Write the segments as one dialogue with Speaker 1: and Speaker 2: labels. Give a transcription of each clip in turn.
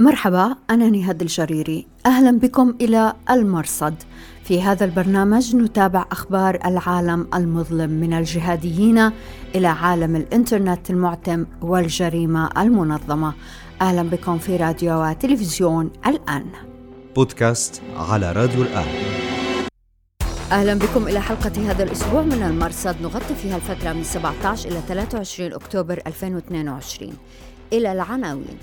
Speaker 1: مرحبا أنا نهاد الجريري. أهلا بكم إلى المرصد. في هذا البرنامج نتابع أخبار العالم المظلم من الجهاديين إلى عالم الإنترنت المعتم والجريمة المنظمة. أهلا بكم في راديو وتلفزيون الآن.
Speaker 2: بودكاست على راديو الآن.
Speaker 1: أهلا بكم إلى حلقة هذا الأسبوع من المرصد. نغطي فيها الفترة من 17 إلى 23 أكتوبر 2022 إلى العناوين.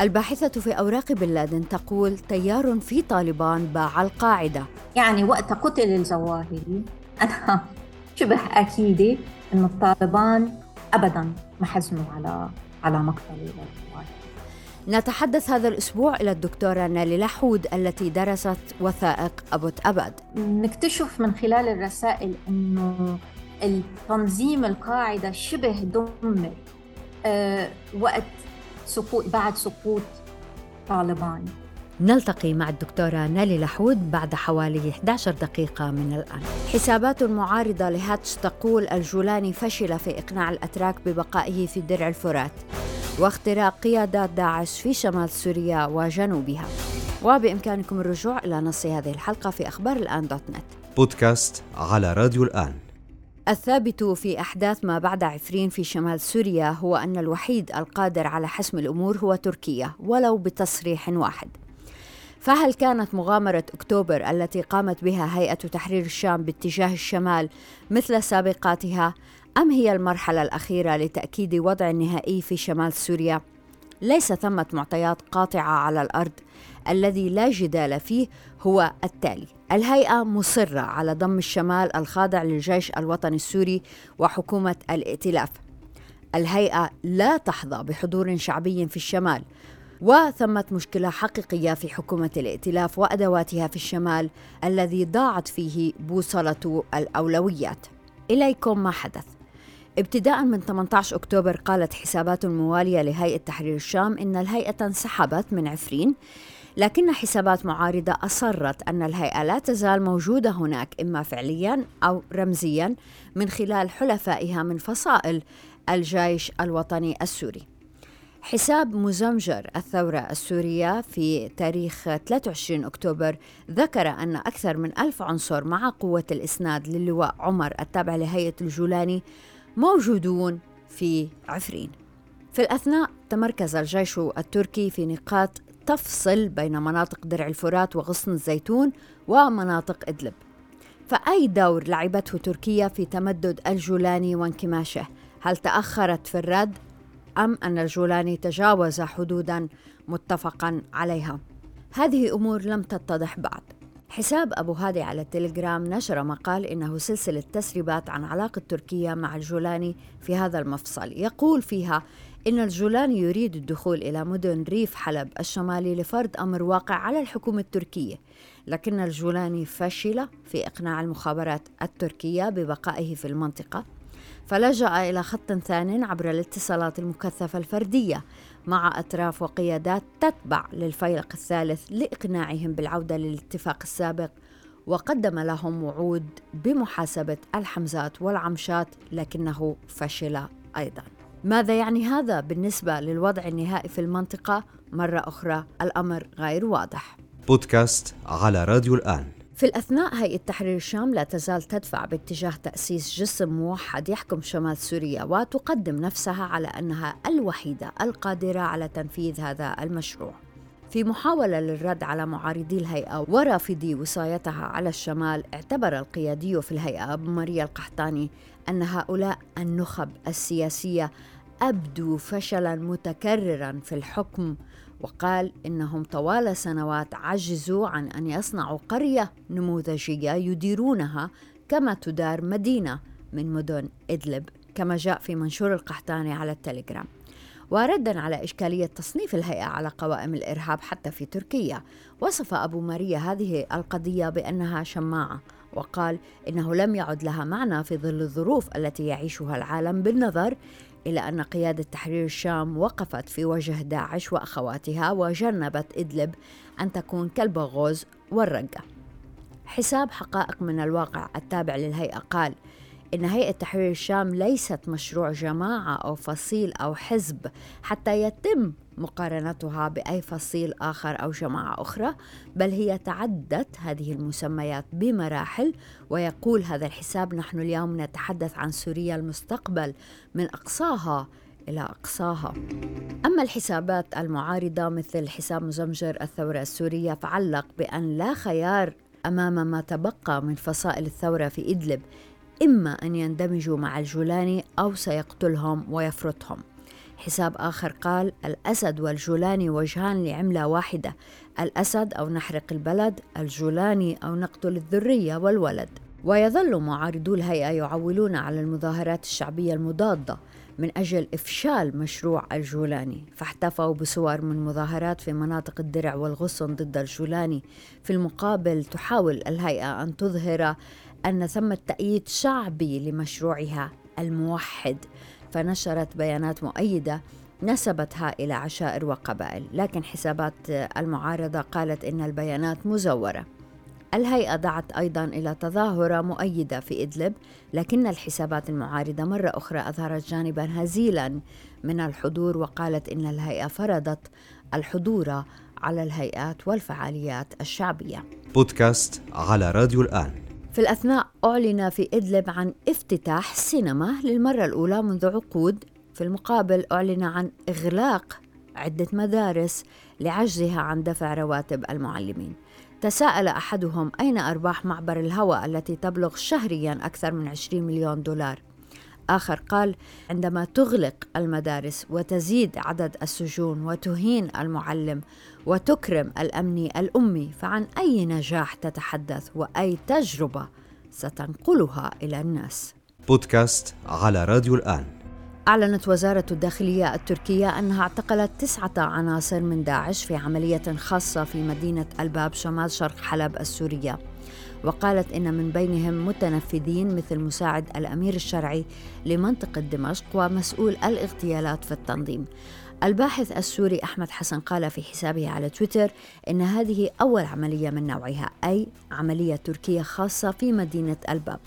Speaker 1: الباحثة في أوراق بن لادن تقول تيار في طالبان باع القاعدة.
Speaker 3: يعني وقت قتل الجواهري أنا شبه أكيدة أن الطالبان أبدا ما حزنوا على على مقتل الجواهري
Speaker 1: نتحدث هذا الأسبوع إلى الدكتورة نالي لحود التي درست وثائق أبو أبد
Speaker 3: نكتشف من خلال الرسائل أنه التنظيم القاعدة شبه دمر. أه وقت سقوط بعد سقوط طالبان.
Speaker 1: نلتقي مع الدكتورة نالي لحود بعد حوالي 11 دقيقة من الآن. حسابات معارضة لهاتش تقول الجولاني فشل في إقناع الأتراك ببقائه في درع الفرات واختراق قيادات داعش في شمال سوريا وجنوبها. وبإمكانكم الرجوع إلى نص هذه الحلقة في أخبار الآن دوت نت.
Speaker 2: بودكاست على راديو الآن.
Speaker 1: الثابت في أحداث ما بعد عفرين في شمال سوريا هو أن الوحيد القادر على حسم الأمور هو تركيا ولو بتصريح واحد فهل كانت مغامرة أكتوبر التي قامت بها هيئة تحرير الشام باتجاه الشمال مثل سابقاتها أم هي المرحلة الأخيرة لتأكيد وضع نهائي في شمال سوريا؟ ليس ثمة معطيات قاطعة على الأرض الذي لا جدال فيه هو التالي الهيئة مصرة على ضم الشمال الخاضع للجيش الوطني السوري وحكومة الائتلاف. الهيئة لا تحظى بحضور شعبي في الشمال وثمة مشكلة حقيقية في حكومة الائتلاف وأدواتها في الشمال الذي ضاعت فيه بوصلة الأولويات. إليكم ما حدث. ابتداء من 18 أكتوبر قالت حسابات موالية لهيئة تحرير الشام إن الهيئة انسحبت من عفرين لكن حسابات معارضة أصرت أن الهيئة لا تزال موجودة هناك إما فعليا أو رمزيا من خلال حلفائها من فصائل الجيش الوطني السوري. حساب مزمجر الثورة السورية في تاريخ 23 أكتوبر ذكر أن أكثر من ألف عنصر مع قوة الإسناد للواء عمر التابع لهيئة الجولاني موجودون في عفرين. في الأثناء تمركز الجيش التركي في نقاط تفصل بين مناطق درع الفرات وغصن الزيتون ومناطق إدلب فأي دور لعبته تركيا في تمدد الجولاني وانكماشه؟ هل تأخرت في الرد أم أن الجولاني تجاوز حدودا متفقا عليها؟ هذه أمور لم تتضح بعد حساب أبو هادي على التليجرام نشر مقال إنه سلسلة تسريبات عن علاقة تركيا مع الجولاني في هذا المفصل يقول فيها إن الجولاني يريد الدخول إلى مدن ريف حلب الشمالي لفرض أمر واقع على الحكومة التركية. لكن الجولاني فشل في إقناع المخابرات التركية ببقائه في المنطقة. فلجأ إلى خط ثان عبر الاتصالات المكثفة الفردية مع أطراف وقيادات تتبع للفيلق الثالث لإقناعهم بالعودة للاتفاق السابق. وقدم لهم وعود بمحاسبة الحمزات والعمشات لكنه فشل أيضاً. ماذا يعني هذا بالنسبة للوضع النهائي في المنطقة؟ مرة أخرى الأمر غير واضح.
Speaker 2: بودكاست على راديو الآن.
Speaker 1: في الأثناء هيئة تحرير الشام لا تزال تدفع باتجاه تأسيس جسم موحد يحكم شمال سوريا وتقدم نفسها على أنها الوحيدة القادرة على تنفيذ هذا المشروع. في محاولة للرد على معارضي الهيئة ورافضي وصايتها على الشمال اعتبر القيادي في الهيئة أبو ماريا القحطاني أن هؤلاء النخب السياسية أبدوا فشلا متكررا في الحكم وقال إنهم طوال سنوات عجزوا عن أن يصنعوا قرية نموذجية يديرونها كما تدار مدينة من مدن إدلب كما جاء في منشور القحطاني على التليجرام. وردا على إشكالية تصنيف الهيئة على قوائم الإرهاب حتى في تركيا. وصف أبو ماريا هذه القضية بأنها شماعة وقال إنه لم يعد لها معنى في ظل الظروف التي يعيشها العالم بالنظر إلى أن قيادة تحرير الشام وقفت في وجه داعش وأخواتها وجنبت إدلب أن تكون كالبغوز والرقة. حساب حقائق من الواقع التابع للهيئة قال إن هيئة تحرير الشام ليست مشروع جماعة أو فصيل أو حزب حتى يتم مقارنتها بأي فصيل آخر أو جماعة أخرى بل هي تعدت هذه المسميات بمراحل ويقول هذا الحساب نحن اليوم نتحدث عن سوريا المستقبل من أقصاها إلى أقصاها أما الحسابات المعارضة مثل حساب مزمجر الثورة السورية فعلق بأن لا خيار أمام ما تبقى من فصائل الثورة في إدلب إما أن يندمجوا مع الجولاني أو سيقتلهم ويفرطهم. حساب آخر قال الأسد والجولاني وجهان لعملة واحدة الأسد أو نحرق البلد الجولاني أو نقتل الذرية والولد. ويظل معارضو الهيئة يعولون على المظاهرات الشعبية المضادة من أجل إفشال مشروع الجولاني. فاحتفوا بصور من مظاهرات في مناطق الدرع والغصن ضد الجولاني. في المقابل تحاول الهيئة أن تظهر أن ثمة تأييد شعبي لمشروعها الموحد. فنشرت بيانات مؤيدة نسبتها إلى عشائر وقبائل لكن حسابات المعارضة قالت إن البيانات مزورة. الهيئة دعت أيضا إلى تظاهرة مؤيدة في إدلب لكن الحسابات المعارضة مرة أخرى أظهرت جانبا هزيلا من الحضور وقالت إن الهيئة فرضت الحضور على الهيئات والفعاليات الشعبية.
Speaker 2: بودكاست على راديو الآن.
Speaker 1: في الأثناء أعلن في إدلب عن افتتاح سينما للمرة الأولى منذ عقود. في المقابل أعلن عن إغلاق عدة مدارس لعجزها عن دفع رواتب المعلمين. تساءل أحدهم أين أرباح معبر الهواء التي تبلغ شهريا أكثر من 20 مليون دولار؟ آخر قال عندما تغلق المدارس وتزيد عدد السجون وتهين المعلم وتكرم الأمني الأمي فعن أي نجاح تتحدث وأي تجربة ستنقلها إلى الناس؟
Speaker 2: بودكاست على راديو الآن.
Speaker 1: أعلنت وزارة الداخلية التركية أنها اعتقلت تسعة عناصر من داعش في عملية خاصة في مدينة الباب شمال شرق حلب السورية. وقالت إن من بينهم متنفذين مثل مساعد الأمير الشرعي لمنطقة دمشق ومسؤول الاغتيالات في التنظيم. الباحث السوري أحمد حسن قال في حسابه على تويتر إن هذه أول عملية من نوعها أي عملية تركية خاصة في مدينة الباب.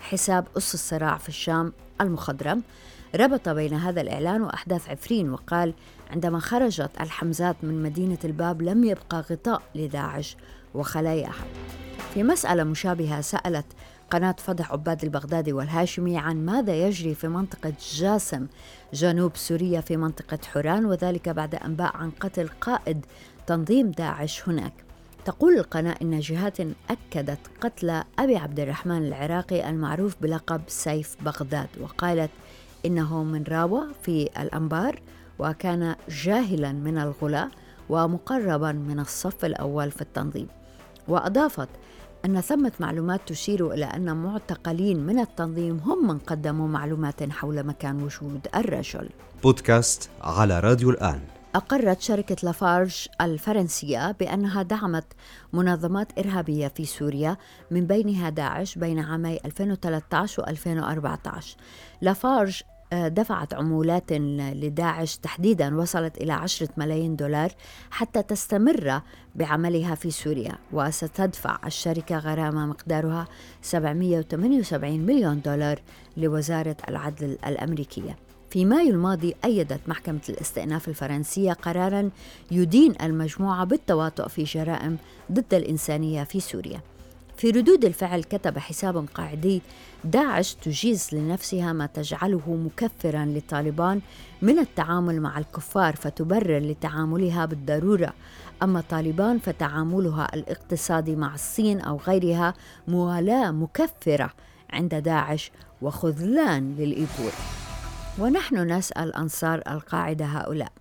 Speaker 1: حساب أس الصراع في الشام المخضرم. ربط بين هذا الإعلان وأحداث عفرين وقال عندما خرجت الحمزات من مدينة الباب لم يبقى غطاء لداعش وخلاياها في مسألة مشابهة سألت قناة فضح عباد البغدادي والهاشمي عن ماذا يجري في منطقة جاسم جنوب سوريا في منطقة حوران وذلك بعد أنباء عن قتل قائد تنظيم داعش هناك. تقول القناة إن جهات أكدت قتل أبي عبد الرحمن العراقي المعروف بلقب سيف بغداد وقالت إنه من راوة في الأنبار وكان جاهلا من الغلاء ومقربا من الصف الأول في التنظيم. وأضافت أن ثمة معلومات تشير إلى أن معتقلين من التنظيم هم من قدموا معلومات حول مكان وجود الرجل.
Speaker 2: بودكاست على راديو الآن.
Speaker 1: أقرت شركة لافارج الفرنسية بأنها دعمت منظمات إرهابية في سوريا من بينها داعش بين عامي 2013 و 2014 لافارج دفعت عمولات لداعش تحديدا وصلت إلى عشرة ملايين دولار حتى تستمر بعملها في سوريا وستدفع الشركة غرامة مقدارها 778 مليون دولار لوزارة العدل الأمريكية. في مايو الماضي أيدت محكمة الاستئناف الفرنسية قرارا يدين المجموعة بالتواطؤ في جرائم ضد الإنسانية في سوريا. في ردود الفعل كتب حساب قاعدي داعش تجيز لنفسها ما تجعله مكفرا لطالبان من التعامل مع الكفار فتبرر لتعاملها بالضرورة. أما طالبان فتعاملها الاقتصادي مع الصين أو غيرها موالاة مكفرة عند داعش وخذلان للايبور ونحن نسأل أنصار القاعدة هؤلاء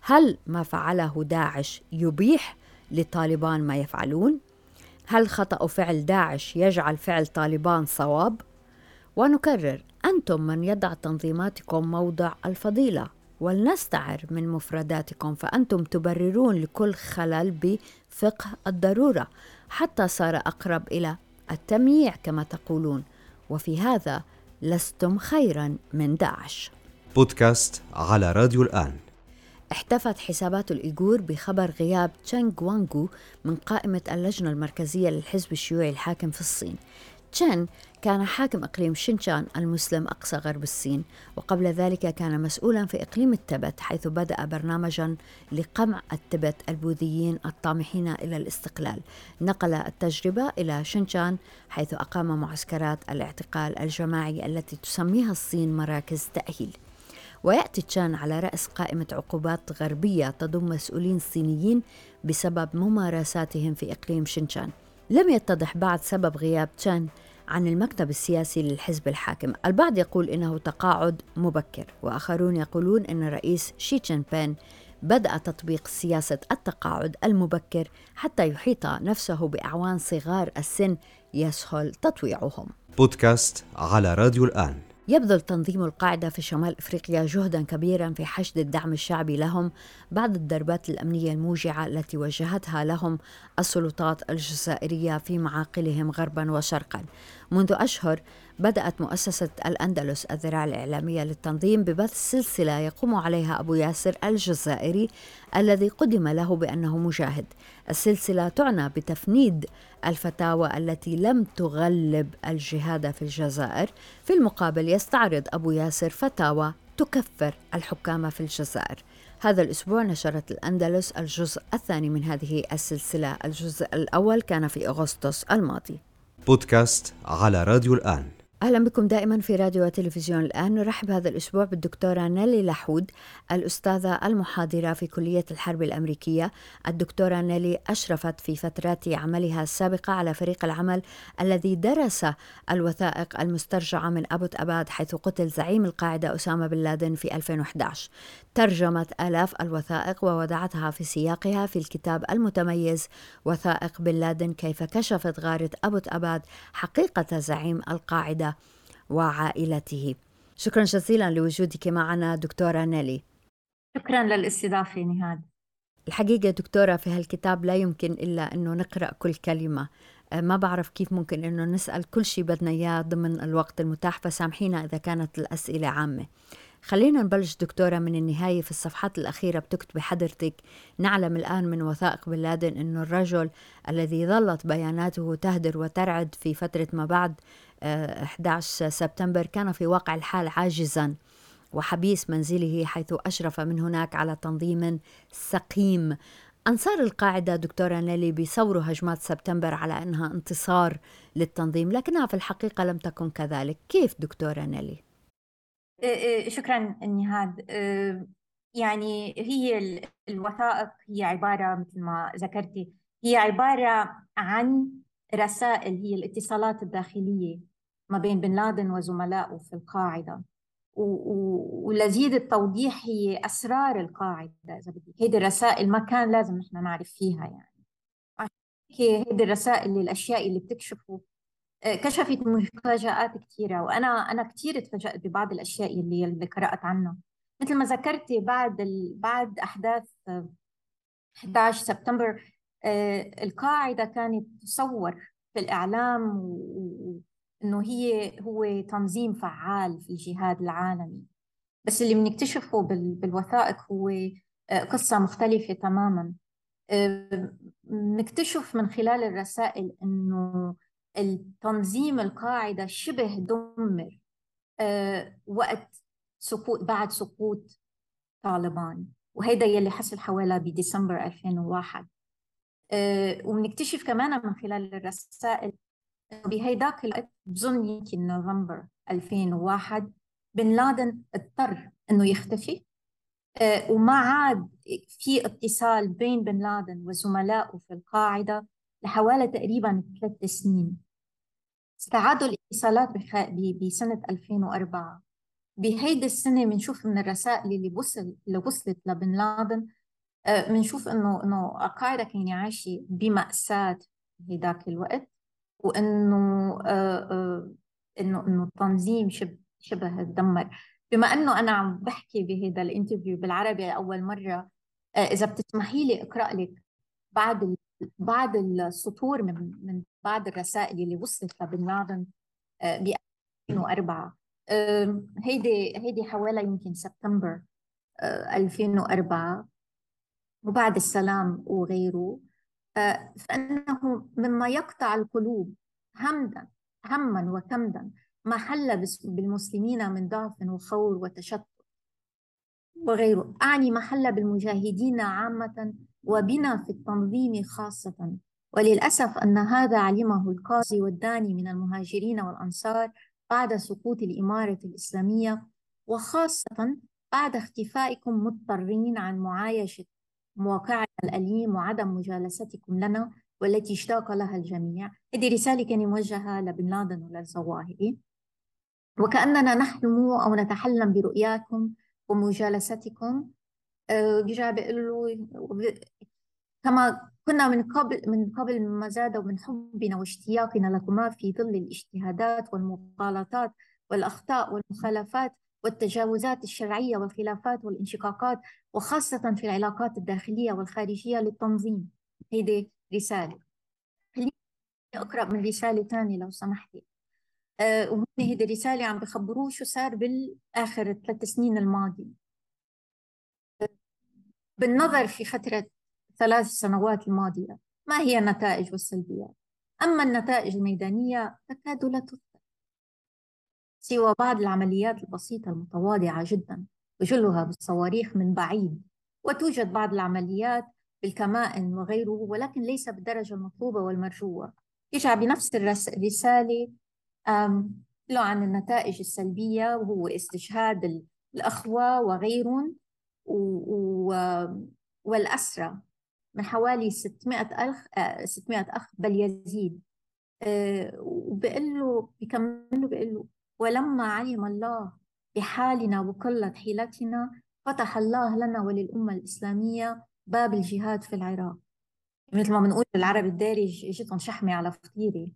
Speaker 1: هل ما فعله داعش يبيح لطالبان ما يفعلون؟ هل خطأ فعل داعش يجعل فعل طالبان صواب؟ ونكرر أنتم من يضع تنظيماتكم موضع الفضيلة ولنستعر من مفرداتكم فأنتم تبررون لكل خلل بفقه الضرورة حتى صار أقرب إلى التمييع كما تقولون. وفي هذا لستم خيرا من داعش.
Speaker 2: بودكاست على راديو الآن.
Speaker 1: احتفت حسابات الإيغور بخبر غياب تشانغ وانغو من قائمة اللجنة المركزية للحزب الشيوعي الحاكم في الصين. تشين كان حاكم إقليم شينشان المسلم أقصى غرب الصين وقبل ذلك كان مسؤولا في إقليم التبت حيث بدأ برنامجا لقمع التبت البوذيين الطامحين إلى الاستقلال. نقل التجربة إلى شينشان حيث أقام معسكرات الاعتقال الجماعي التي تسميها الصين مراكز تأهيل. ويأتي تشان على رأس قائمة عقوبات غربية تضم مسؤولين صينيين بسبب ممارساتهم في إقليم شينشان لم يتضح بعد سبب غياب تشان عن المكتب السياسي للحزب الحاكم. البعض يقول إنه تقاعد مبكر وآخرون يقولون أن الرئيس شي جين بين بدأ تطبيق سياسة التقاعد المبكر حتى يحيط نفسه بأعوان صغار السن يسهل تطويعهم.
Speaker 2: بودكاست على راديو الآن.
Speaker 1: يبذل تنظيم القاعدة في شمال إفريقيا جهدا كبيرا في حشد الدعم الشعبي لهم بعد الضربات الأمنية الموجعة التي وجهتها لهم السلطات الجزائرية في معاقلهم غربا وشرقا. منذ أشهر بدأت مؤسسة الأندلس الذراع الإعلامية للتنظيم ببث سلسلة يقوم عليها أبو ياسر الجزائري الذي قدم له بأنه مجاهد. السلسلة تعنى بتفنيد الفتاوى التي لم تغلب الجهاد في الجزائر، في المقابل يستعرض أبو ياسر فتاوى تكفر الحكام في الجزائر. هذا الأسبوع نشرت الأندلس الجزء الثاني من هذه السلسلة الجزء الأول كان في أغسطس الماضي
Speaker 2: بودكاست على راديو الآن.
Speaker 1: أهلا بكم دائما في راديو وتلفزيون الآن. نرحب هذا الأسبوع بالدكتورة نيلي لحود الأستاذة المحاضرة في كلية الحرب الأمريكية. الدكتورة نيلي أشرفت في فترات عملها السابقة على فريق العمل الذي درس الوثائق المسترجعة من أبوت أباد حيث قتل زعيم القاعدة أسامة بن لادن في 2011 ترجمت آلاف الوثائق ووضعتها في سياقها في الكتاب المتميز وثائق بن لادن كيف كشفت غارة أبوت أباد حقيقة زعيم القاعدة وعائلته. شكرا جزيلا لوجودك معنا دكتورة نيلي.
Speaker 3: شكرا للاستضافة نهاد.
Speaker 1: الحقيقة دكتورة في هالكتاب لا يمكن إلا أنه نقرأ كل كلمة. آه، ما بعرف كيف ممكن أنه نسأل كل شيء بدنا إياه ضمن الوقت المتاح فسامحينا إذا كانت الأسئلة عامة. خلينا نبلش دكتورة من النهاية في الصفحات الأخيرة بتكتبي حضرتك نعلم الآن من وثائق بن لادن أنه الرجل الذي ظلت بياناته تهدر وترعد في فترة ما بعد 11 آه، سبتمبر كان في واقع الحال عاجزا وحبيس منزله حيث أشرف من هناك على تنظيم سقيم أنصار القاعدة دكتورة نيلي بيصوروا هجمات سبتمبر على أنها انتصار للتنظيم لكنها في الحقيقة لم تكن كذلك كيف دكتورة نيلي؟
Speaker 3: إيه، إيه، شكرا نهاد. إيه، يعني هي الوثائق هي عبارة مثل ما ذكرتي هي عبارة عن رسائل هي الاتصالات الداخلية ما بين بن لادن وزملائه في القاعدة. ولزيد التوضيح هي أسرار القاعدة إذا بدك. هيدي الرسائل ما كان لازم نحن نعرف فيها يعني. هيدي الرسائل الأشياء اللي بتكشفوا آه، كشفت مفاجآت كثيرة وأنا أنا كثير تفاجأت ببعض الأشياء اللي اللي قرأت عنها. مثل ما ذكرتي بعد ال... بعد أحداث 11 سبتمبر آه، القاعدة كانت تصور في الإعلام و... إنه هي هو تنظيم فعال في الجهاد العالمي. بس اللي بنكتشفه بالوثائق هو آه، قصة مختلفة تماما. نكتشف من خلال الرسائل إنه التنظيم القاعدة شبه دمر آه، وقت سقوط بعد سقوط طالبان. وهيدا يلي حصل حوالي بديسمبر 2001 آه، وبنكتشف كمان من خلال الرسائل بهيداك الوقت بظن يمكن نوفمبر 2001 بن لادن اضطر إنه يختفي. آه، وما عاد في اتصال بين بن لادن وزملائه في القاعدة. لحوالي تقريبا ثلاث سنين. استعادوا الاتصالات بسنة 2004 بهيدي السنة بنشوف من الرسائل اللي وصل اللي وصلت لبن لادن. بنشوف آه، إنه إنه القاعدة كان عايشة بمأساة بهداك الوقت وإنه آه، آه، إنه إنه التنظيم شبه شبه تدمر بما إنه أنا عم بحكي بهذا الانترفيو بالعربي لأول مرة إذا بتسمحي لي أقرأ لك بعض بعض السطور من من بعض الرسائل اللي وصلت لبن لادن ب 2004 هيدي هيدي حوالي يمكن سبتمبر 2004 وبعد السلام وغيره. فإنه مما يقطع القلوب همدا هما وكمدا ما حل بالمسلمين من ضعف وخور وتشتت وغيره. أعني ما حل بالمجاهدين عامة وبنا في التنظيم خاصة. وللأسف أن هذا علمه القاضي والداني من المهاجرين والأنصار بعد سقوط الإمارة الإسلامية وخاصة بعد اختفائكم مضطرين عن معايشة مواقعنا الأليم وعدم مجالستكم لنا والتي اشتاق لها الجميع. هذه رسالة كانت موجهة لبن لادن وللظواهري وكأننا نحلم أو نتحلم برؤياكم ومجالستكم آه، بيقول له كما كنا من قبل من قبل ما زاد من حبنا واشتياقنا لكما في ظل الاجتهادات والمغالطات والأخطاء والمخالفات والتجاوزات الشرعية والخلافات والانشقاقات وخاصة في العلاقات الداخلية والخارجية للتنظيم. هيدي رسالة. خليني أقرأ من رسالة ثانية لو سمحتي. أه وهون هيدي رسالة عم بخبروه شو صار بالآخر ثلاث سنين الماضية. بالنظر في فترة ثلاث سنوات الماضية ما هي النتائج والسلبيات أما النتائج الميدانية تكاد لا تذكر سوى بعض العمليات البسيطة المتواضعة جدا وجلها بالصواريخ من بعيد وتوجد بعض العمليات بالكمائن وغيره ولكن ليس بالدرجة المطلوبة والمرجوة. يجع بنفس الرسالة له عن النتائج السلبية وهو استشهاد الأخوة وغيرهم والأسرى من حوالي 600 أخ 600 أخ بل يزيد. آه، وبقول له بيكمل له بقول له ولما علم الله بحالنا وقلة حيلتنا فتح الله لنا وللأمة الإسلامية باب الجهاد في العراق. مثل ما بنقول بالعربي الدارج اجتهم شحمة على فطيرة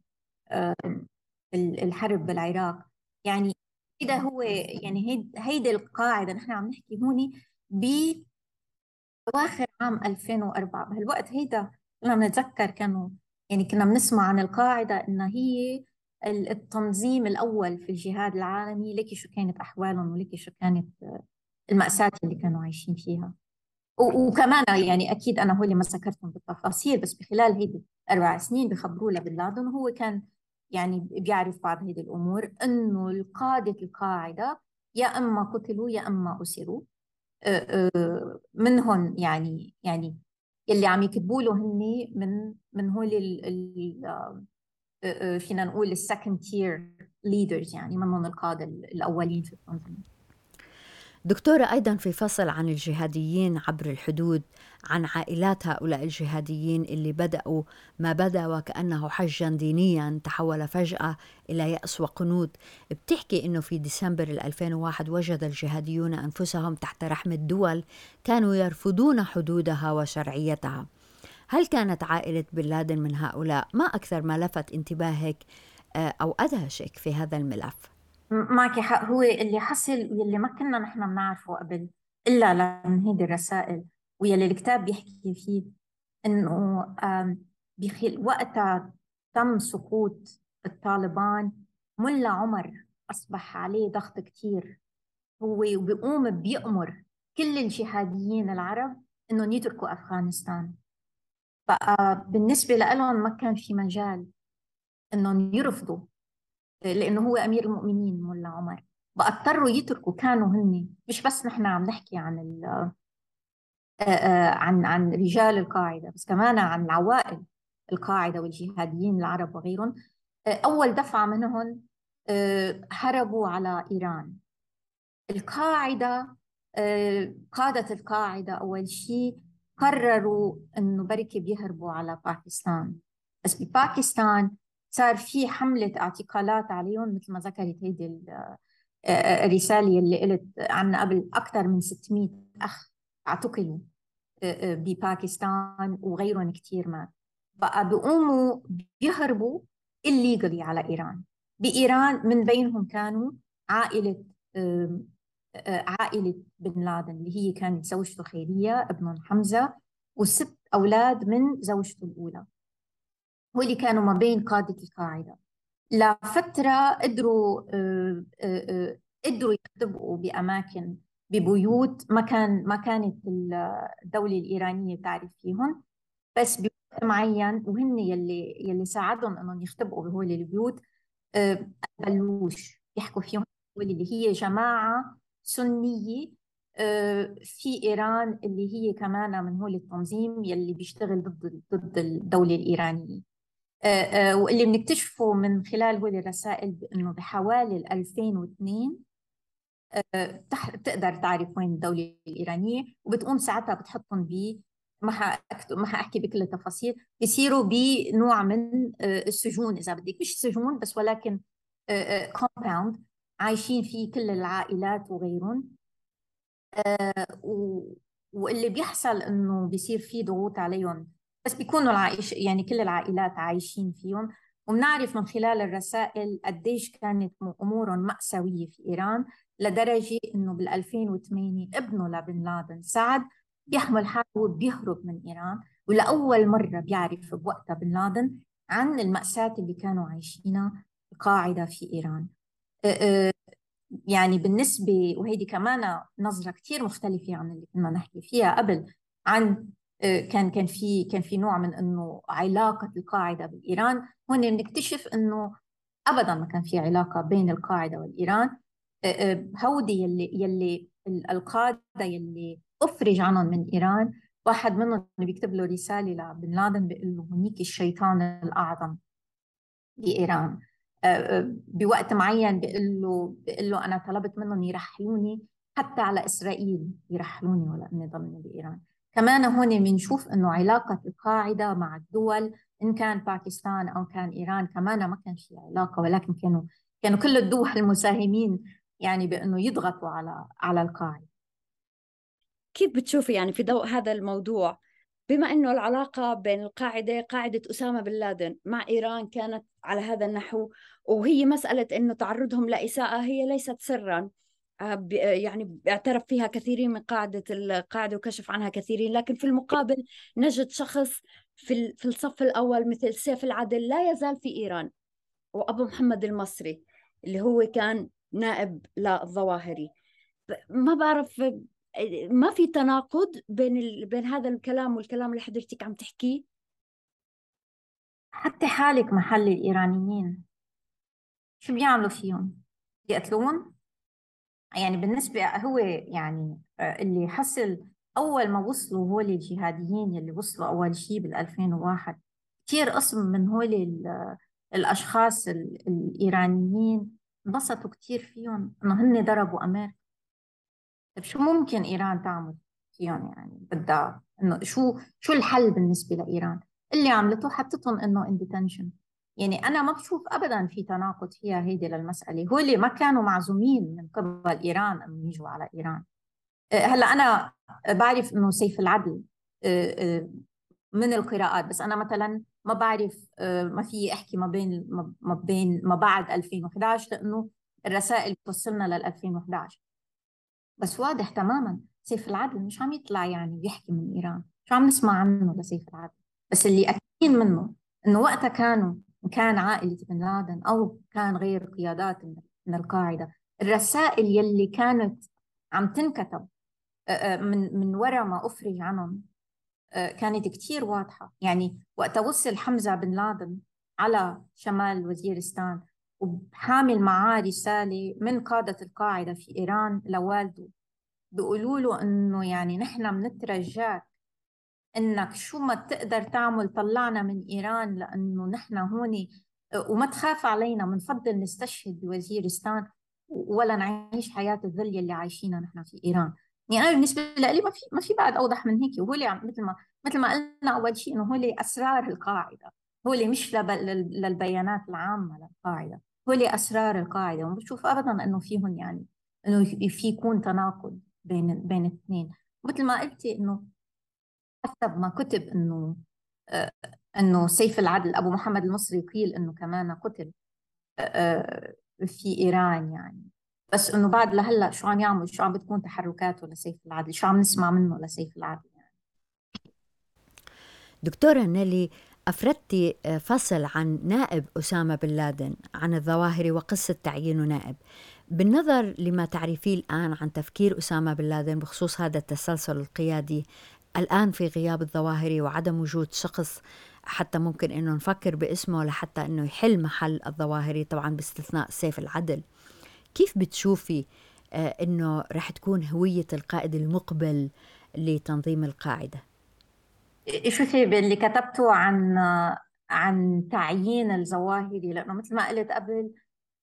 Speaker 3: الحرب بالعراق. يعني كده هو يعني هيدي القاعدة نحن عم نحكي هون بأواخر عام 2004 بهالوقت هيدا كنا بنتذكر كانوا يعني كنا بنسمع عن القاعدة إنها هي التنظيم الأول في الجهاد العالمي. لك شو كانت أحوالهم ولك شو كانت المأساة اللي كانوا عايشين فيها. وكمان يعني أكيد أنا هو اللي ما ذكرتهم بالتفاصيل بس بخلال هيدي أربع سنين بخبروه لبن لادن وهو كان يعني بيعرف بعض هذه الأمور إنه القادة القاعدة يا إما قتلوا يا إما أسروا. منهم يعني يعني يلي عم يكتبوا له هن من من هول فينا نقول ال second tier leaders يعني منهم القادة الأولين في التنظيم
Speaker 1: دكتورة أيضا في فصل عن الجهاديين عبر الحدود عن عائلات هؤلاء الجهاديين اللي بدأوا ما بدأ وكأنه حجا دينيا تحول فجأة إلى يأس وقنوط بتحكي أنه في ديسمبر 2001 وجد الجهاديون أنفسهم تحت رحمة دول كانوا يرفضون حدودها وشرعيتها هل كانت عائلة بن لادن من هؤلاء؟ ما أكثر ما لفت انتباهك آه، أو أدهشك في هذا الملف؟
Speaker 3: معك حق. هو اللي حصل واللي ما كنا نحن بنعرفه قبل إلا من هيدي الرسائل واللي الكتاب بيحكي فيه إنه بخل وقتها تم سقوط الطالبان. ملا عمر أصبح عليه ضغط كتير. هو وبيقوم بيأمر كل الجهاديين العرب إنهم يتركوا أفغانستان. بقى بالنسبة لهم ما كان في مجال إنهم يرفضوا لأنه هو أمير المؤمنين ملا عمر. بقى يتركوا كانوا هن مش بس نحن عم نحكي عن عن عن رجال القاعدة بس كمان عن عوائل القاعدة والجهاديين العرب وغيرهم. أول دفعة منهم هربوا على إيران. القاعدة قادة القاعدة أول شيء قرروا إنه بركي بيهربوا على باكستان. بس بباكستان صار في حملة اعتقالات عليهم مثل ما ذكرت هيدي الرسالة اللي قلت عنا قبل أكثر من 600 أخ اعتقلوا بباكستان وغيرهم كثير مات بقى بيقوموا بيهربوا illegally على إيران. بإيران من بينهم كانوا عائلة عائلة بن لادن اللي هي كانت زوجته خيرية ابنهم حمزة وست أولاد من زوجته الأولى. هو اللي كانوا ما بين قادة القاعدة. لفترة قدروا آه، آه، آه، قدروا يختبئوا بأماكن ببيوت ما كان ما كانت الدولة الإيرانية تعرف فيهم. بس بوقت معين وهن يلي يلي ساعدهم إنهم يختبئوا بهول البيوت بلوش. يحكوا فيهم اللي هي جماعة سنية في إيران اللي هي كمان من هول التنظيم يلي بيشتغل ضد ضد الدولة الإيرانية. واللي بنكتشفه من خلال هول الرسائل بأنه بحوالي 2002 بتقدر تعرف وين الدولة الإيرانية وبتقوم ساعتها بتحطهم ب ما ما حأحكي بكل التفاصيل بيصيروا بنوع من السجون إذا بدك مش سجون بس ولكن كومباوند عايشين فيه كل العائلات وغيرهم. واللي بيحصل إنه بيصير في ضغوط عليهم بس بيكونوا العائش يعني كل العائلات عايشين فيهم. وبنعرف من خلال الرسائل قديش كانت أمورهم مأساوية في إيران لدرجة إنه بال 2008 ابنه لبن لادن سعد بيحمل حاله وبيهرب من إيران. ولأول مرة بيعرف بوقتها بن لادن عن المأساة اللي كانوا عايشينها القاعدة في إيران. يعني بالنسبة وهيدي كمان نظرة كثير مختلفة عن اللي كنا نحكي فيها قبل عن كان كان في كان في نوع من إنه علاقة القاعدة بالإيران. هون بنكتشف إنه ابدا ما كان في علاقة بين القاعدة والإيران. هودي يلي يلي القادة يلي أفرج عنهم من إيران واحد منهم بيكتب له رسالة لبن لادن بيقول له هنيك الشيطان الأعظم بإيران. بوقت معين بيقول له بيقول له أنا طلبت منهم يرحلوني حتى على إسرائيل يرحلوني ولا إني ضلني بإيران. كمان هون بنشوف إنه علاقة القاعدة مع الدول إن كان باكستان أو كان إيران كمان ما كان في علاقة ولكن كانوا كانوا كل الدول المساهمين يعني بإنه يضغطوا على على القاعدة.
Speaker 1: كيف بتشوفي يعني في ضوء هذا الموضوع؟ بما إنه العلاقة بين القاعدة قاعدة أسامة بن لادن مع إيران كانت على هذا النحو وهي مسألة إنه تعرضهم لإساءة هي ليست سرا. يعني اعترف فيها كثيرين من قاعدة القاعدة وكشف عنها كثيرين لكن في المقابل نجد شخص في في الصف الأول مثل سيف العدل لا يزال في إيران وأبو محمد المصري اللي هو كان نائب للظواهري ما بعرف ما في تناقض بين ال... بين هذا الكلام والكلام اللي حضرتك عم تحكيه؟
Speaker 3: حتى حالك محل الإيرانيين شو بيعملوا فيهم؟ بيقتلون؟ يعني بالنسبة هو يعني آه، اللي حصل أول ما وصلوا هول الجهاديين اللي وصلوا أول شيء بال 2001 كثير قسم من هول الأشخاص الإيرانيين انبسطوا كثير فيهم إنه هن ضربوا أمريكا. طيب شو ممكن إيران تعمل فيهم يعني بدها إنه شو شو الحل بالنسبة لإيران؟ اللي عملته حطتهم إنه in detention يعني أنا ما بشوف أبدا في تناقض فيها هيدي للمسألة. هو اللي ما كانوا معزومين من قبل إيران أنه يجوا على إيران. أه، هلأ أنا بعرف إنه سيف العدل أه، أه، من القراءات بس أنا مثلا ما بعرف ما في أحكي ما بين ما بين ما بعد 2011 لأنه الرسائل بتوصلنا لل 2011 بس واضح تماما سيف العدل مش عم يطلع يعني بيحكي من إيران. شو عم نسمع عنه لسيف العدل؟ بس اللي أكيد منه إنه وقتها كانوا كان عائلة بن لادن أو كان غير قيادات من القاعدة. الرسائل يلي كانت عم تنكتب من من وراء ما أفرج عنهم كانت كتير واضحة. يعني وقت وصل حمزة بن لادن على شمال وزيرستان وحامل معاه رسالة من قادة القاعدة في إيران لوالده بيقولوا له إنه يعني نحن بنترجاك إنك شو ما تقدر تعمل طلعنا من إيران لأنه نحن هون وما تخاف علينا بنفضل نستشهد بوزيرستان ولا نعيش حياة الذل اللي عايشينها نحن في إيران. يعني أنا بالنسبة لي ما في ما في بعد أوضح من هيك. وهو اللي مثل ما مثل ما قلنا أول شيء إنه هو اللي أسرار القاعدة. هو اللي مش للبيانات العامة للقاعدة. هو اللي أسرار القاعدة. وما بشوف أبدا أنه فيهم يعني أنه في يكون تناقض بين بين الاثنين مثل ما قلتي أنه حسب ما كتب أنه آه، أنه سيف العدل أبو محمد المصري قيل أنه كمان قتل آه، في إيران يعني. بس إنه بعد لهلأ شو عم يعمل شو عم بتكون تحركاته لسيف العدل؟ شو عم نسمع منه لسيف العدل يعني؟
Speaker 1: دكتورة نيلي أفردت آه، فصل عن نائب أسامة بن لادن عن الظواهر وقصة تعيينه نائب. بالنظر لما تعرفيه الآن عن تفكير أسامة بن لادن بخصوص هذا التسلسل القيادي الآن في غياب الظواهر وعدم وجود شخص حتى ممكن إنه نفكر باسمه لحتى إنه يحل محل الظواهري طبعا باستثناء سيف العدل. كيف بتشوفي آه، إنه رح تكون هوية القائد المقبل لتنظيم القاعدة؟
Speaker 3: شوفي باللي كتبته عن عن تعيين الظواهري لأنه مثل ما قلت قبل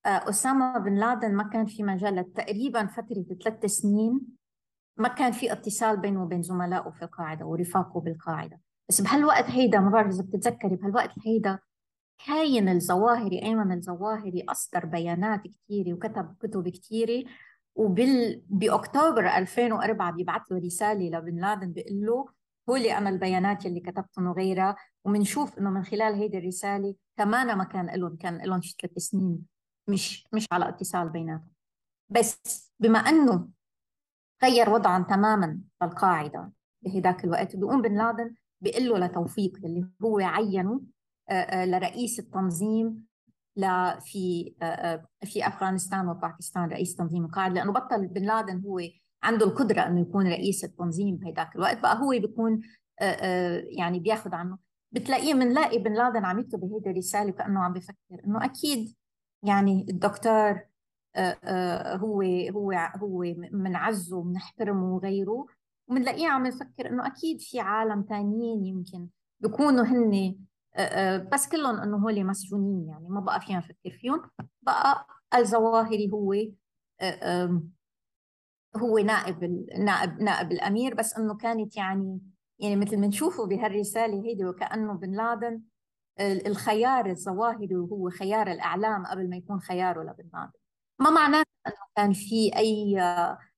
Speaker 3: آه، أسامة بن لادن ما كان في مجال تقريبا فترة ثلاث سنين. ما كان في اتصال بينه وبين زملائه في القاعدة ورفاقه بالقاعدة. بس بهالوقت هيدا ما بعرف إذا بتتذكري بهالوقت هيدا كاين الظواهري أيمن الظواهري أصدر بيانات كثيره وكتب كتب كثيره وبال بأكتوبر 2004 بيبعث له رسالة لبن لادن بيقول له هولي أنا البيانات اللي كتبتهم وغيرها وبنشوف إنه من خلال هيدي الرسالة كمان ما كان لهم كان لهم شي ثلاث سنين مش مش على اتصال بيناتهم. بس بما إنه غير وضعا تماما القاعدة بهداك الوقت. بيقوم بن لادن بيقول له لتوفيق اللي هو عينه آه، آه، لرئيس التنظيم في آه، في أفغانستان وباكستان رئيس تنظيم القاعده لأنه بطل بن لادن هو عنده القدرة إنه يكون رئيس التنظيم بهداك الوقت. بقى هو بيكون يعني بياخذ عنه. بتلاقيه بنلاقي بن لادن عم يكتب بهيدي الرسالة كانه عم بفكر. إنه أكيد يعني الدكتور هو هو هو من عزه ومنحترمه وغيره وبنلاقيه عم يفكر إنه أكيد في عالم ثانيين يمكن بيكونوا هن بس كلهم إنه هول مسجونين يعني ما بقى فينا نفكر فيهم. بقى الظواهري هو هو نائب نائب نائب الأمير بس إنه كانت يعني يعني مثل ما نشوفه بهالرسالة هيدي وكأنه بن لادن الخيار الظواهري وهو خيار الإعلام قبل ما يكون خياره لبن لادن. ما معناته إنه كان في أي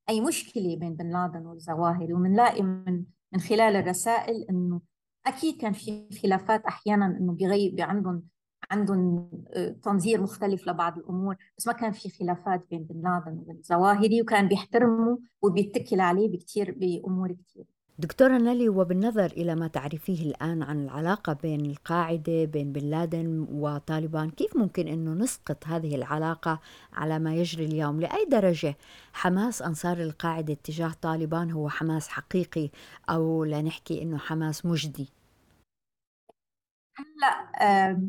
Speaker 3: أي مشكلة بين بن لادن والظواهري وبنلاقي من من خلال الرسائل إنه أكيد كان في خلافات أحيانا إنه بيغيب عندهم عندهم آه، تنظير مختلف لبعض الأمور بس ما كان في خلافات بين بن لادن وبين الظواهري وكان بيحترمه وبيتكل عليه بكثير بأمور كثير
Speaker 1: دكتورة نالي وبالنظر إلى ما تعرفيه الآن عن العلاقة بين القاعدة بين بن لادن وطالبان كيف ممكن أنه نسقط هذه العلاقة على ما يجري اليوم؟ لأي درجة حماس أنصار القاعدة اتجاه طالبان هو حماس حقيقي أو لنحكي أنه حماس مجدي؟
Speaker 3: هلا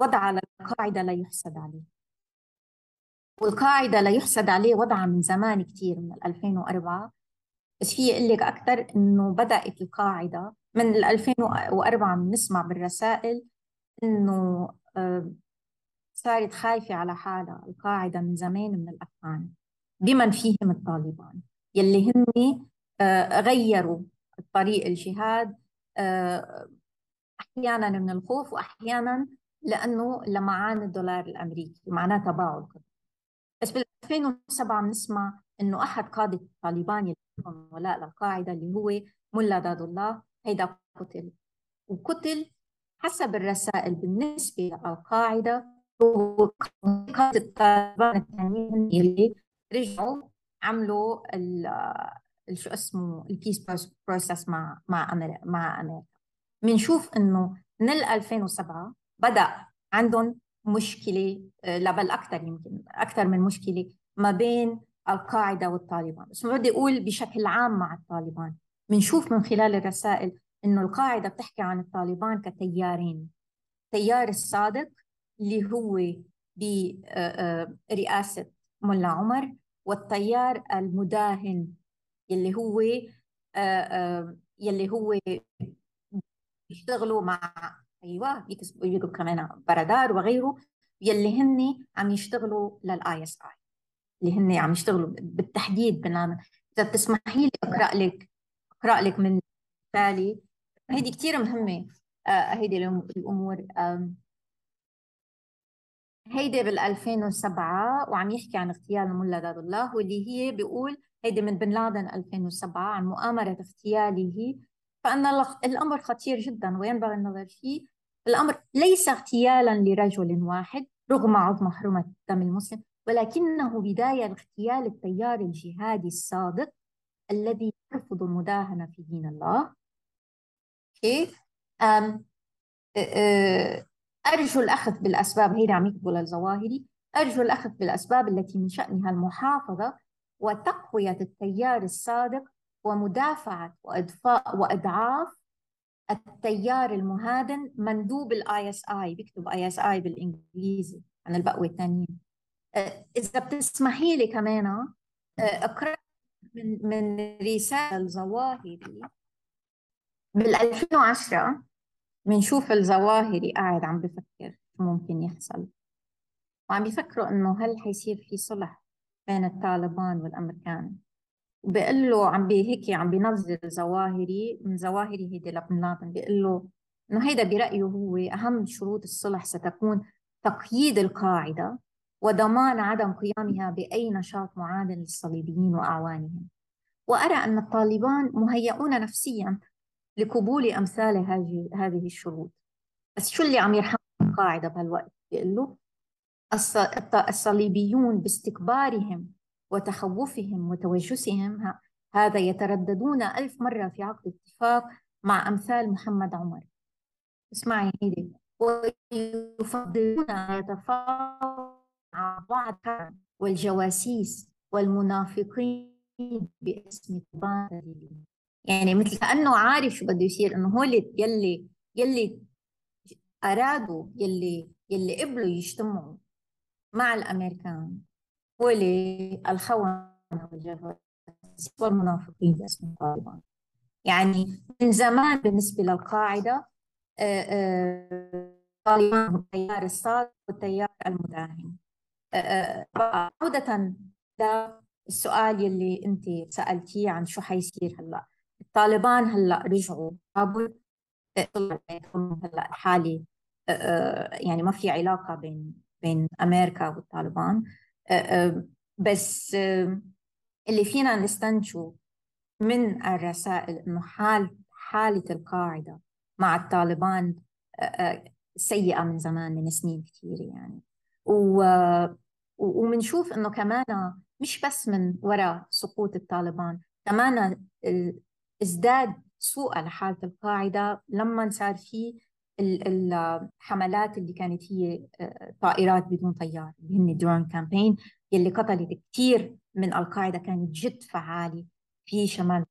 Speaker 3: وضع القاعدة لا يحسد عليه. والقاعدة لا يحسد عليه وضعها من زمان كثير من 2004 بس في أقول لك أكثر إنه بدأت القاعدة من 2004 بنسمع بالرسائل إنه آه، صارت خايفة على حالها القاعدة من زمان من الأفغان بمن فيهم الطالبان يلي هن آه، غيروا طريق الجهاد آه، أحيانا من الخوف واحيانا لأنه لمعان الدولار الأمريكي معناه تباعد بس بال 2007 بنسمع إنه أحد قادة الطالبان ولاء للقاعدة اللي هو ملا داد الله. هيدا قتل وقتل حسب الرسائل. بالنسبة للقاعدة هو الطالبان الثانيين اللي رجعوا عملوا شو اسمه ال peace process مع مع أمريكا مع أمريكا. بنشوف إنه من 2007 بدأ عندهم مشكلة لا بل أكثر يمكن أكثر من مشكلة ما بين القاعدة والطالبان. بس بدي أقول بشكل عام مع الطالبان. بنشوف من خلال الرسائل إنه القاعدة بتحكي عن الطالبان كتيارين. تيار الصادق اللي هو برئاسة ملا عمر والتيار المداهن يلي هو يلي هو بيشتغلوا مع أيوه بيكسبوا كمان بردار وغيره يلي هن عم يشتغلوا لل ISI اللي هن عم يشتغلوا بالتحديد بنعمل إذا بتسمحي لي أقرأ لك أقرأ لك من تالي هيدي كثير مهمة. آه هيدي الأمور. هيدي بال 2007 وعم يحكي عن اغتيال الملا داد الله واللي هي بيقول هيدي من بن لادن 2007 عن مؤامرة اغتياله. فأن الأمر خطير جدا وينبغي النظر فيه. الأمر ليس اغتيالا لرجل واحد رغم عظم حرمة دم المسلم. ولكنه بداية لاغتيال التيار الجهادي الصادق الذي يرفض المداهنة في دين الله. كيف؟ أرجو الأخذ بالأسباب هيدا عم يكتبوا للظواهري أرجو الأخذ بالأسباب التي من شأنها المحافظة وتقوية التيار الصادق ومدافعة وإضفاء وإضعاف التيار المهادن مندوب ال ISI بيكتب ISI بالإنجليزي عن البقوة الثانيين آه، إذا بتسمحي لي كمان آه، أقرأ من من رسالة الظواهري بال 2010 بنشوف الظواهري قاعد عم بفكر شو ممكن يحصل. وعم بيفكروا إنه هل حيصير في صلح بين الطالبان والأمريكان. بيقول له عم بي هيك عم بينظر ظواهري من ظواهري هيدي لبن لادن بيقول له إنه هيدا برأيه هو أهم شروط الصلح ستكون تقييد القاعدة وضمان عدم قيامها بأي نشاط معادل للصليبيين وأعوانهم. وأرى أن الطالبان مهيئون نفسيا لقبول أمثال هذه الشروط. بس شو اللي عم يرحم القاعدة بهالوقت؟ بيقول له الصليبيون باستكبارهم وتخوفهم وتوجسهم هذا يترددون ألف مرة في عقد اتفاق مع أمثال محمد عمر. اسمعي هيدي. ويفضلون أن يتفاوضوا مع بعض والجواسيس والمنافقين باسم طالبان يعني مثل كأنه عارف شو بده يصير إنه هو اللي يلي يلي أرادوا يلي يلي قبلوا يجتمعوا مع الأمريكان. وللخونة والجواسيس والمنافقين باسم طالبان يعني من زمان بالنسبة للقاعدة آه، آه، طالبان التيار الصادق والتيار المداهم عودة للسؤال يلي أنت سألتيه عن شو حيصير هلأ. الطالبان هلأ رجعوا كابول هلأ حالي يعني ما في علاقة بين بين أمريكا والطالبان. بس اللي فينا نستنتجه من الرسائل إنه حال حالة القاعدة مع الطالبان سيئة من زمان من سنين كثيرة يعني. و وبنشوف إنه كمان مش بس من وراء سقوط الطالبان كمان ازداد سوء لحالة القاعدة لما صار في الحملات اللي كانت هي آه، طائرات بدون طيار اللي هن درون كامبين يلي قتلت كثير من القاعدة كانت جد فعالة في شمال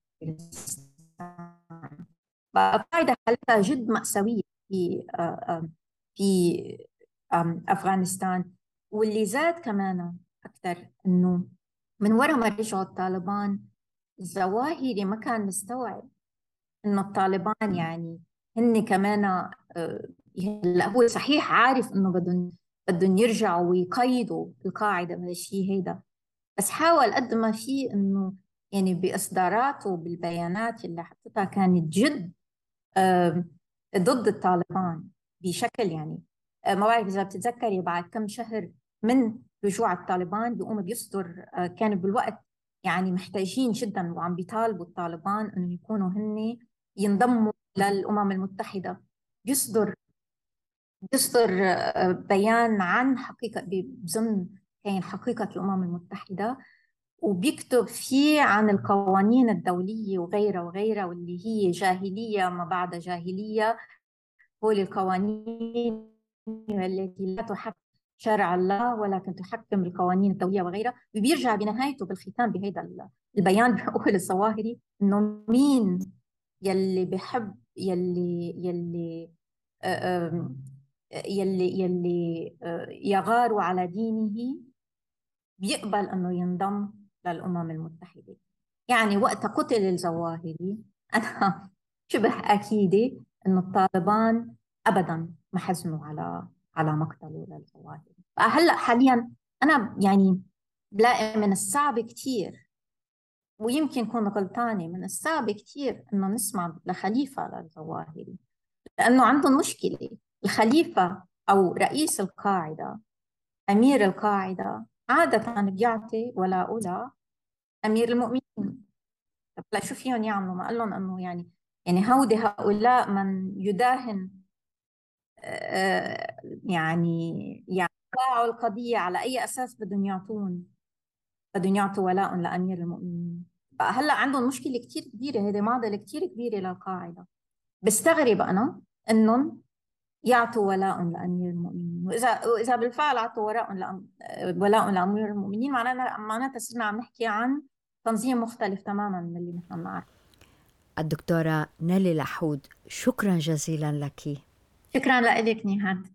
Speaker 3: القاعده حالتها جد مأساوية في آه، في أفغانستان. واللي زاد كمان أكثر إنه من وراء ما رجعوا الطالبان الظواهري ما كان مستوعب إنه الطالبان يعني هن كمان آه، هلأ هو صحيح عارف إنه بدهم بدهم يرجعوا ويقيدوا القاعدة بهالشيء هيدا بس حاول قد ما في إنه يعني بإصداراته بالبيانات اللي حطتها كانت جد ضد الطالبان بشكل يعني آه، ما بعرف إذا بتتذكري بعد كم شهر من رجوع الطالبان بيقوم بيصدر آه، كان بالوقت يعني محتاجين جدا وعم بيطالبوا الطالبان انه يكونوا هن ينضموا للأمم المتحدة. يصدر يصدر آه، بيان عن حقيقة بظن كان حقيقة الأمم المتحدة وبيكتب فيه عن القوانين الدولية وغيرها وغيرها واللي هي جاهلية ما بعد جاهلية. هو القوانين التي لا تحكم شرع الله ولكن تحكم القوانين الدولية وغيرها. وبيرجع بنهايته بالختام بهذا البيان بيقول الظواهري إنه مين يلي بحب يلي يلي يلي يلي يغار على دينه بيقبل إنه ينضم للأمم المتحدة. يعني وقت قتل الظواهري أنا شبه أكيدة إنه الطالبان ابدا ما حزنوا على على مقتله للظواهري فهلأ حاليا أنا يعني بلاقي من الصعب كثير ويمكن كون غلطانة من الصعب كثير إنه نسمع لخليفة للظواهري لأنه عندهم مشكلة. الخليفة أو رئيس القاعدة أمير القاعدة عادة بيعطي ولا أولى أمير المؤمنين. طب لا شو فيهم يعملوا؟ ما قال لهم إنه يعني يعني هودي هؤلاء من يداهن آه، يعني يعني القضية على أي أساس بدهم يعطون بدهم يعطوا ولاء لأمير المؤمنين. هلا عندهم مشكلة كثير كبيرة هذه معضلة كثير كبيرة للقاعدة. بستغرب أنا إنهم يعطوا ولاء لأمير المؤمنين. وإذا وإذا بالفعل اعطوا ولاء ولاء لأمير المؤمنين معناتها معناتها صرنا عم نحكي عن تنظيم مختلف تماما من اللي نحن بنعرفه.
Speaker 1: الدكتورة نيلي لحود شكرا جزيلا لك.
Speaker 3: شكرا لك نهاد.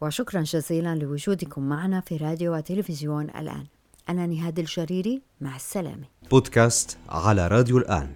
Speaker 1: وشكرا جزيلا لوجودكم معنا في راديو وتلفزيون الآن. أنا نهاد الجريري مع السلامة.
Speaker 2: بودكاست على راديو الآن.